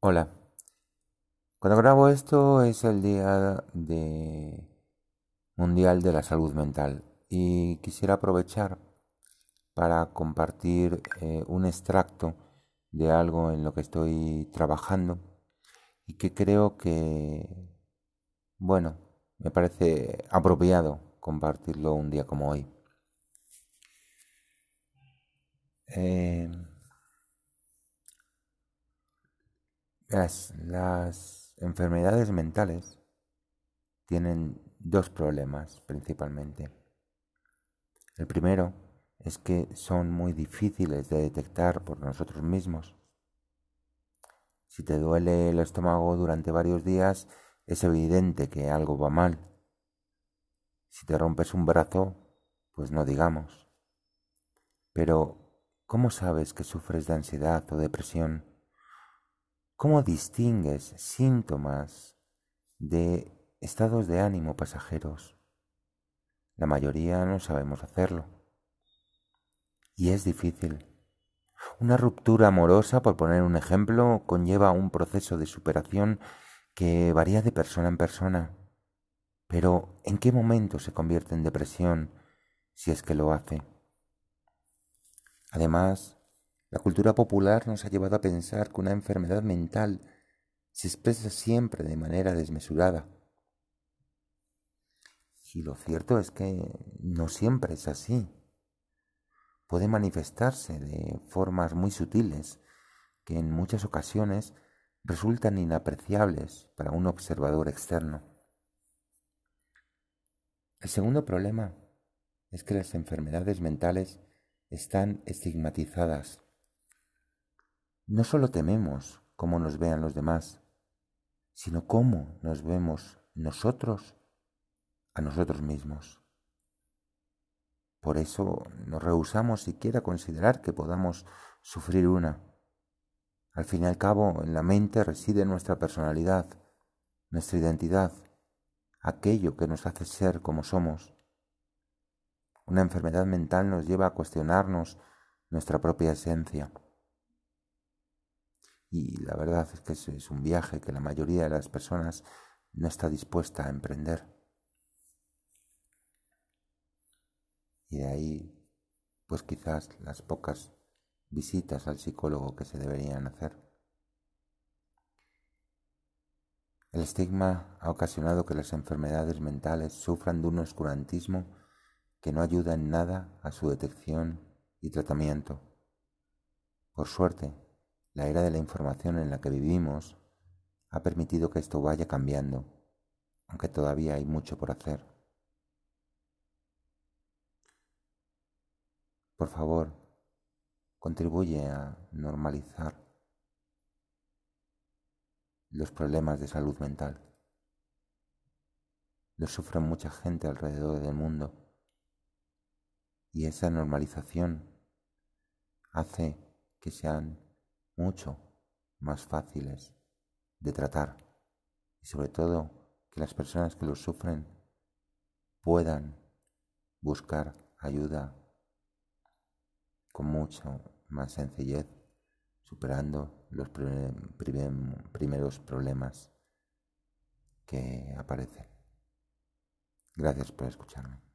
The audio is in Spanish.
Hola. Cuando grabo esto es el día de mundial de la salud mental y quisiera aprovechar para compartir eh, un extracto de algo en lo que estoy trabajando y que creo que, bueno, me parece apropiado compartirlo un día como hoy. Eh, las enfermedades mentales tienen dos problemas principalmente. El primero es que son muy difíciles de detectar por nosotros mismos. Si te duele el estómago durante varios días, es evidente que algo va mal. Si te rompes un brazo, pues no digamos. Pero ¿Cómo sabes que sufres de ansiedad o depresión? ¿Cómo distingues síntomas de estados de ánimo pasajeros? La mayoría no sabemos hacerlo. Y es difícil. Una ruptura amorosa, por poner un ejemplo, conlleva un proceso de superación que varía de persona en persona. Pero ¿en qué momento se convierte en depresión si es que lo hace? Además, la cultura popular nos ha llevado a pensar que una enfermedad mental se expresa siempre de manera desmesurada. Y lo cierto es que no siempre es así. Puede manifestarse de formas muy sutiles que en muchas ocasiones resultan inapreciables para un observador externo. El segundo problema es que las enfermedades mentales están estigmatizadas. No solo tememos cómo nos vean los demás, sino cómo nos vemos nosotros a nosotros mismos. Por eso nos rehusamos siquiera considerar que podamos sufrir una. Al fin y al cabo, en la mente reside nuestra personalidad, nuestra identidad, aquello que nos hace ser como somos. Una enfermedad mental nos lleva a cuestionarnos nuestra propia esencia. Y la verdad es que es un viaje que la mayoría de las personas no está dispuesta a emprender. Y de ahí, pues quizás las pocas visitas al psicólogo que se deberían hacer. El estigma ha ocasionado que las enfermedades mentales sufran de un oscurantismo que no ayuda en nada a su detección y tratamiento. Por suerte, la era de la información en la que vivimos ha permitido que esto vaya cambiando, aunque todavía hay mucho por hacer. Por favor, contribuye a normalizar los problemas de salud mental. Los sufre mucha gente alrededor del mundo y esa normalización hace que sean mucho más fáciles de tratar y sobre todo que las personas que lo sufren puedan buscar ayuda con mucho más sencillez, superando los primeros problemas que aparecen. Gracias por escucharme.